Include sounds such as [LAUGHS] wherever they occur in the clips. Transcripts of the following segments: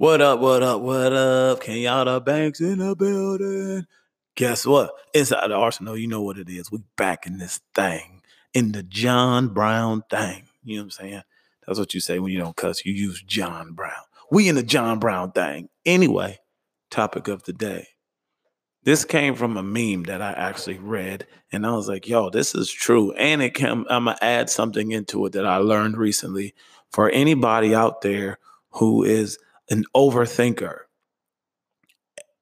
What up, what up, what up? Kenyatta Banks in the building. Guess what? Inside the arsenal, you know what it is. We back in this thing. In the John Brown thing. You know what I'm saying? That's what you say when you don't cuss. You use John Brown. We in the John Brown thing. Anyway, topic of the day. This came from a meme that I actually read, and I was like, yo, this is true. And it can I'm gonna add something into it that I learned recently for anybody out there who is an overthinker,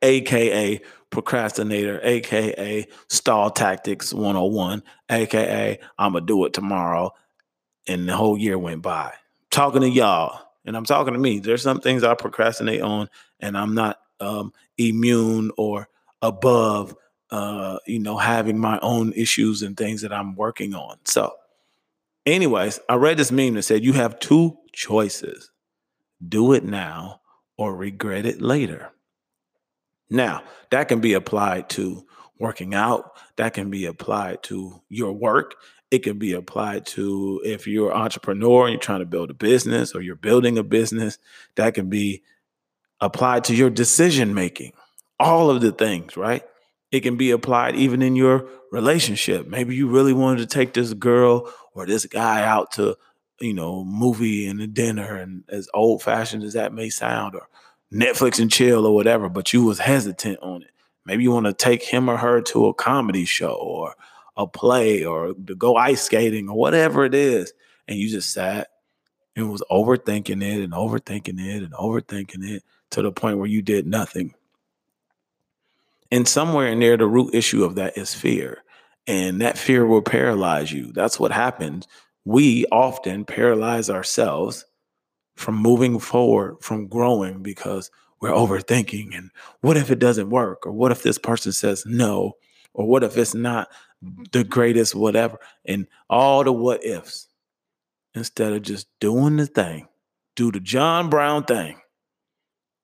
aka procrastinator, aka stall tactics 101, aka I'm gonna do it tomorrow. And the whole year went by. Talking to y'all, and I'm talking to me. There's some things I procrastinate on, and I'm not um, immune or above, uh, you know, having my own issues and things that I'm working on. So, anyways, I read this meme that said you have two choices do it now or regret it later. Now, that can be applied to working out, that can be applied to your work. It can be applied to if you're an entrepreneur and you're trying to build a business or you're building a business, that can be applied to your decision making. All of the things, right? It can be applied even in your relationship. Maybe you really wanted to take this girl or this guy out to you know, movie and a dinner and as old fashioned as that may sound, or Netflix and chill or whatever, but you was hesitant on it. Maybe you want to take him or her to a comedy show or a play or to go ice skating or whatever it is. And you just sat and was overthinking it and overthinking it and overthinking it to the point where you did nothing. And somewhere in there, the root issue of that is fear. And that fear will paralyze you. That's what happens we often paralyze ourselves from moving forward, from growing because we're overthinking. And what if it doesn't work? Or what if this person says no? Or what if it's not the greatest, whatever? And all the what ifs instead of just doing the thing, do the John Brown thing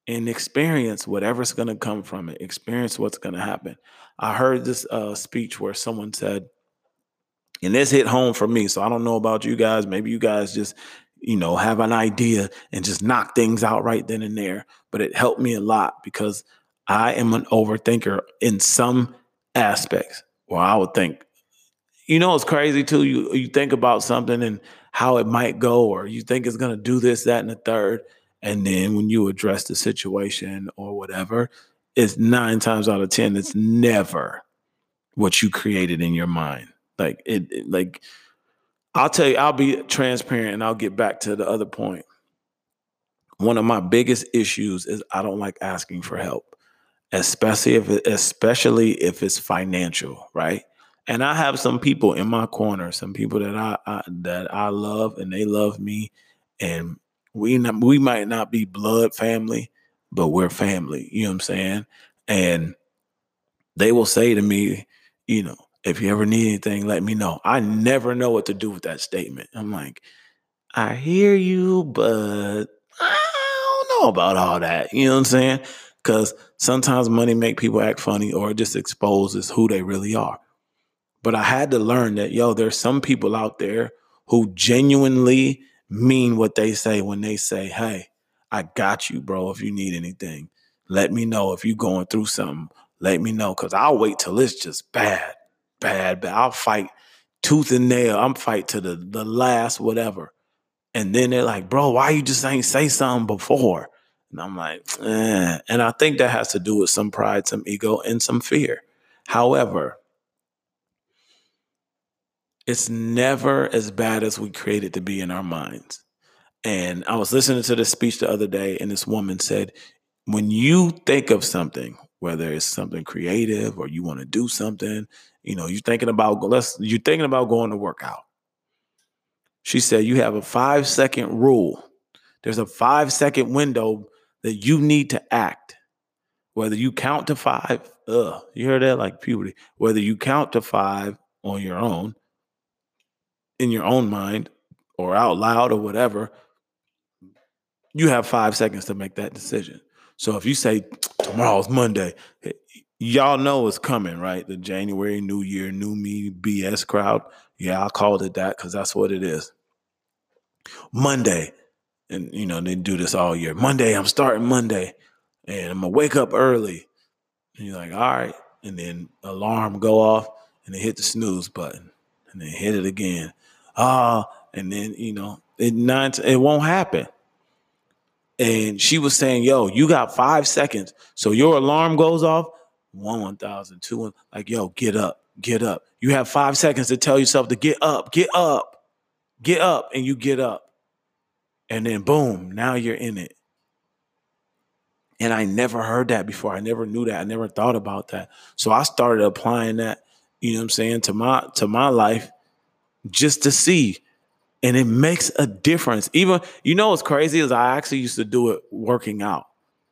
and experience whatever's going to come from it, experience what's going to happen. I heard this uh, speech where someone said, and this hit home for me. So I don't know about you guys. Maybe you guys just, you know, have an idea and just knock things out right then and there. But it helped me a lot because I am an overthinker in some aspects where I would think, you know, it's crazy too. You you think about something and how it might go, or you think it's gonna do this, that, and the third. And then when you address the situation or whatever, it's nine times out of ten, it's never what you created in your mind. Like it, it, like I'll tell you, I'll be transparent and I'll get back to the other point. One of my biggest issues is I don't like asking for help, especially if it, especially if it's financial, right? And I have some people in my corner, some people that I, I that I love and they love me, and we not, we might not be blood family, but we're family. You know what I'm saying? And they will say to me, you know, if you ever need anything, let me know. I never know what to do with that statement. I'm like, I hear you, but I don't know about all that. You know what I'm saying? Because sometimes money make people act funny or it just exposes who they really are. But I had to learn that, yo, there's some people out there who genuinely mean what they say when they say, hey, I got you, bro. If you need anything, let me know. If you're going through something, let me know. Cause I'll wait till it's just bad bad, but I'll fight tooth and nail. I'm fight to the the last whatever. And then they're like, bro, why you just ain't say something before? And I'm like, eh. and I think that has to do with some pride, some ego, and some fear. However, it's never as bad as we create it to be in our minds. And I was listening to this speech the other day, and this woman said, when you think of something, whether it's something creative or you want to do something, you know, you're thinking about let's you're thinking about going to work out. She said you have a five second rule. There's a five second window that you need to act. Whether you count to five, ugh, you heard that like puberty. Whether you count to five on your own, in your own mind, or out loud or whatever, you have five seconds to make that decision. So if you say tomorrow's Monday, y'all know it's coming, right? The January New Year, New Me BS crowd. Yeah, I called it that because that's what it is. Monday, and you know they do this all year. Monday, I'm starting Monday, and I'm gonna wake up early. And you're like, all right, and then alarm go off, and then hit the snooze button, and then hit it again. Ah, and then you know it nine. It won't happen. And she was saying, "Yo, you got five seconds. So your alarm goes off. One, one thousand, two, one. Like, yo, get up, get up. You have five seconds to tell yourself to get up, get up, get up, and you get up and then boom, now you're in it. And I never heard that before. I never knew that. I never thought about that. So I started applying that, you know what I'm saying, to my to my life just to see. And it makes a difference. Even you know what's crazy is I actually used to do it working out.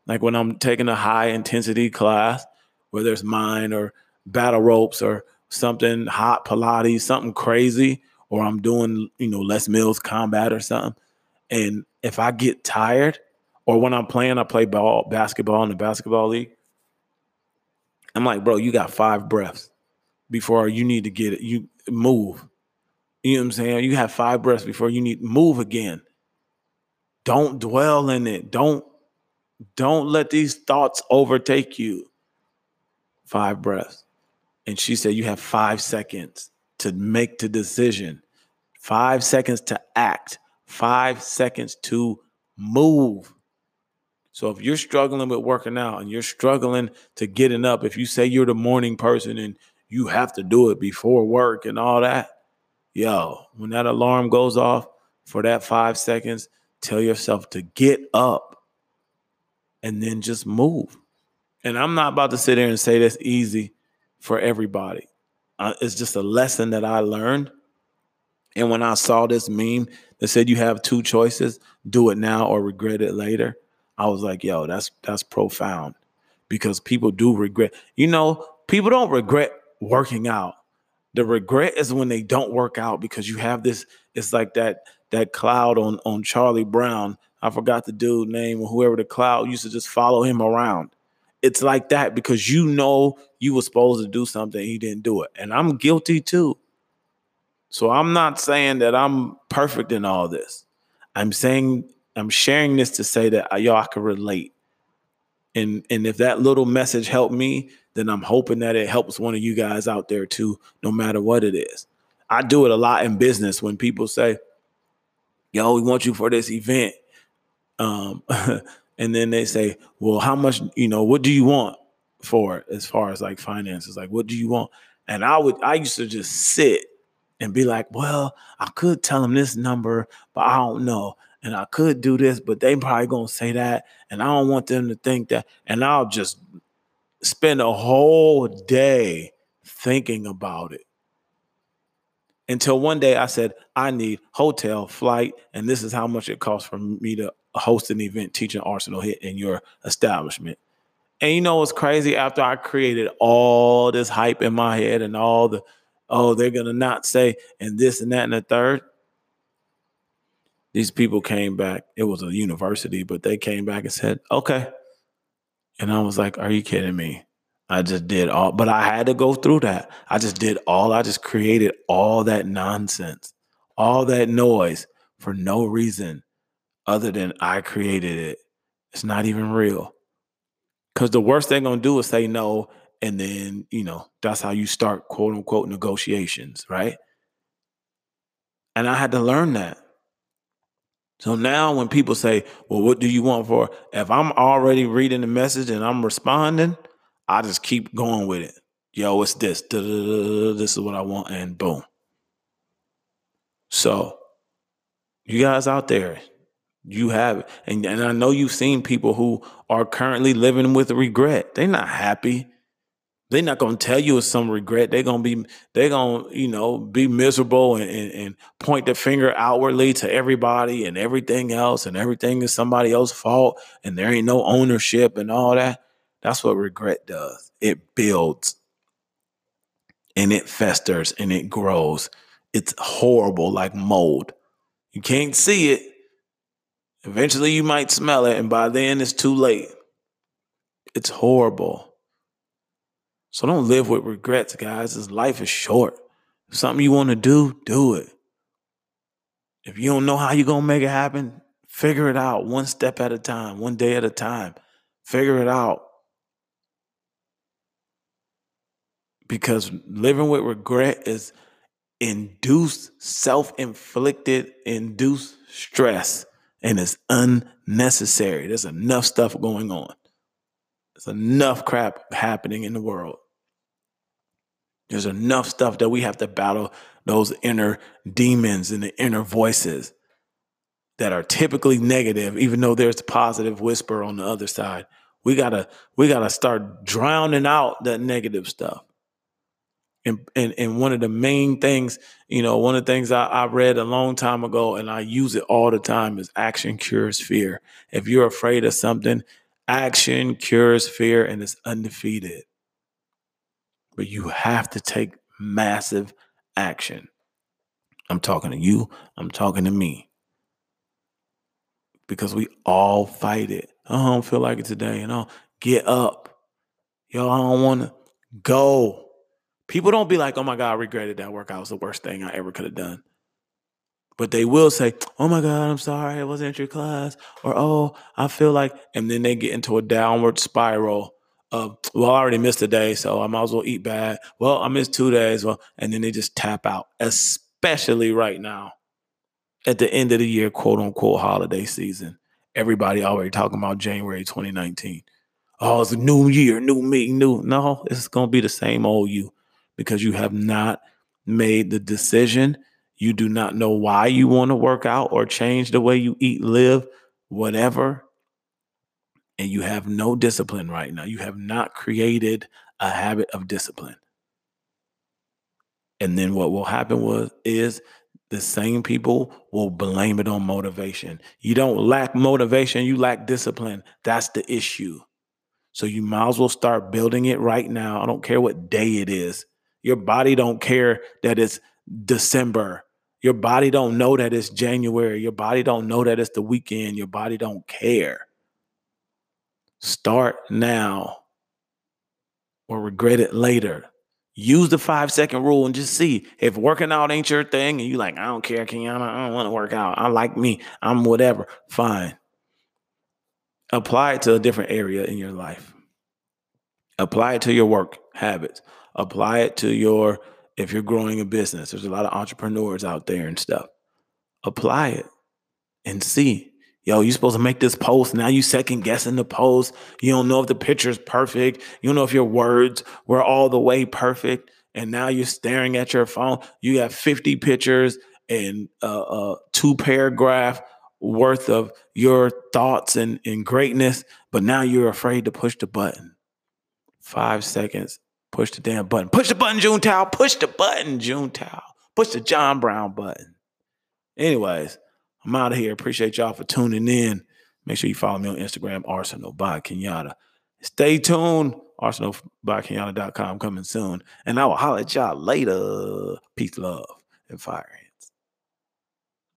Like when I'm taking a high intensity class, whether it's mine or battle ropes or something hot Pilates, something crazy, or I'm doing, you know, Les Mills combat or something and if I get tired, or when I'm playing, I play ball basketball in the basketball league. I'm like, bro, you got five breaths before you need to get it. You move. You know what I'm saying? You have five breaths before you need move again. Don't dwell in it. Don't don't let these thoughts overtake you. Five breaths. And she said you have 5 seconds to make the decision. 5 seconds to act five seconds to move. So if you're struggling with working out and you're struggling to getting up, if you say you're the morning person and you have to do it before work and all that, yo, when that alarm goes off for that five seconds, tell yourself to get up and then just move. And I'm not about to sit there and say that's easy for everybody. Uh, it's just a lesson that I learned and when I saw this meme that said you have two choices, do it now or regret it later, I was like, yo, that's that's profound. Because people do regret. You know, people don't regret working out. The regret is when they don't work out because you have this, it's like that that cloud on on Charlie Brown. I forgot the dude name or whoever the cloud used to just follow him around. It's like that because you know you were supposed to do something, he didn't do it. And I'm guilty too. So I'm not saying that I'm perfect in all this. I'm saying I'm sharing this to say that uh, y'all can relate. And and if that little message helped me, then I'm hoping that it helps one of you guys out there too, no matter what it is. I do it a lot in business when people say, "Yo, we want you for this event," um, [LAUGHS] and then they say, "Well, how much? You know, what do you want for it as far as like finances? Like, what do you want?" And I would, I used to just sit and be like, well, I could tell them this number, but I don't know. And I could do this, but they probably gonna say that. And I don't want them to think that. And I'll just spend a whole day thinking about it. Until one day I said, I need hotel, flight, and this is how much it costs for me to host an event teaching Arsenal hit in your establishment. And you know what's crazy? After I created all this hype in my head and all the oh, they're gonna not say and this and that and the third. These people came back. It was a university, but they came back and said, okay. And I was like, are you kidding me? I just did all, but I had to go through that. I just did all, I just created all that nonsense, all that noise for no reason other than I created it. It's not even real. Because the worst they're going to do is say no and then you know that's how you start quote unquote negotiations right? And i had to learn that. So now when people say well what do you want for? If i'm already reading the message and i'm responding i just keep going with it. Yo it's this. This is what i want and boom. So you guys out there you have and, and i know you've seen people who are currently living with regret they're not happy they're not gonna tell you it's some regret. They're gonna be they're gonna, you know, be miserable and, and, and, point the finger outwardly to everybody and everything else, and everything is somebody else's fault, and there ain't no ownership and all that. That's what regret does. It builds and it festers and it grows. It's horrible like mold. You can't see it. Eventually you might smell it, and by then it's too late. It's horrible. So don't live with regrets, guys. This life is short. If something you want to do, do it. If you don't know how you're gonna make it happen, Figure it out one step at a time, one day at a time. Figure it out. Because living with regret is induced, self inflicted, induced stress, and it's unnecessary. There's enough stuff going on, there's enough crap happening in the world. There's enough stuff that we have to battle those inner demons and the inner voices that are typically negative, even though there's a positive whisper on the other side. We gotta we gotta start drowning out that negative stuff. And, and and one of the main things, you know, one of the things I, I read a long time ago, and I use it all the time, is action cures fear. If you're afraid of something, action cures fear and it's undefeated but you have to take massive action. I'm talking to you, I'm talking to me. Because we all fight it. I don't feel like it today, you know. Get up. Yo, I don't want to go. People don't be like, oh my God, I regretted that workout. It was the worst thing I ever could have done. But they will say, oh my God, I'm sorry, I wasn't at your class. Or, oh, I feel like, and then they get into a downward spiral uh, well, I already missed a day, so I might as well eat bad. Well, I missed two days. Well, and then they just tap out, especially right now at the end of the year, quote unquote, holiday season. Everybody already talking about January 2019. Oh, it's a new year, new me, new. No, it's going to be the same old you because you have not made the decision. You do not know why you want to work out or change the way you eat, live, whatever and you have no discipline right now. You have not created a habit of discipline. And then what will happen was is the same people will blame it on motivation. You don't lack motivation, you lack discipline. That's the issue. So you might as well start building it right now. I don't care what day it is. Your body don't care that it's December. Your body don't know that it's January. Your body don't know that it's the weekend. Your body don't care. Start now or regret it later. Use the five second rule and just see if working out ain't your thing and you like, I don't care, Kiana, I don't want to work out. I like me. I'm whatever. Fine. Apply it to a different area in your life. Apply it to your work habits. Apply it to your, if you're growing a business, there's a lot of entrepreneurs out there and stuff. Apply it and see Yo, you're supposed to make this post. Now you second guessing the post. You don't know if the picture is perfect. You don't know if your words were all the way perfect. And now you're staring at your phone. You have 50 pictures and uh, uh, two paragraph worth of your thoughts and, and greatness. But now you're afraid to push the button. Five seconds. Push the damn button. Push the button, June Juntao. Push the button, June Juntao. Push the John Brown button. Anyways. I'm out of here. Appreciate y'all for tuning in. Make sure you follow me on Instagram, Arsenal by Kenyatta. Stay tuned. ArsenalByKenyatta.com coming soon. And I will holler at y'all later. Peace, love, and fire.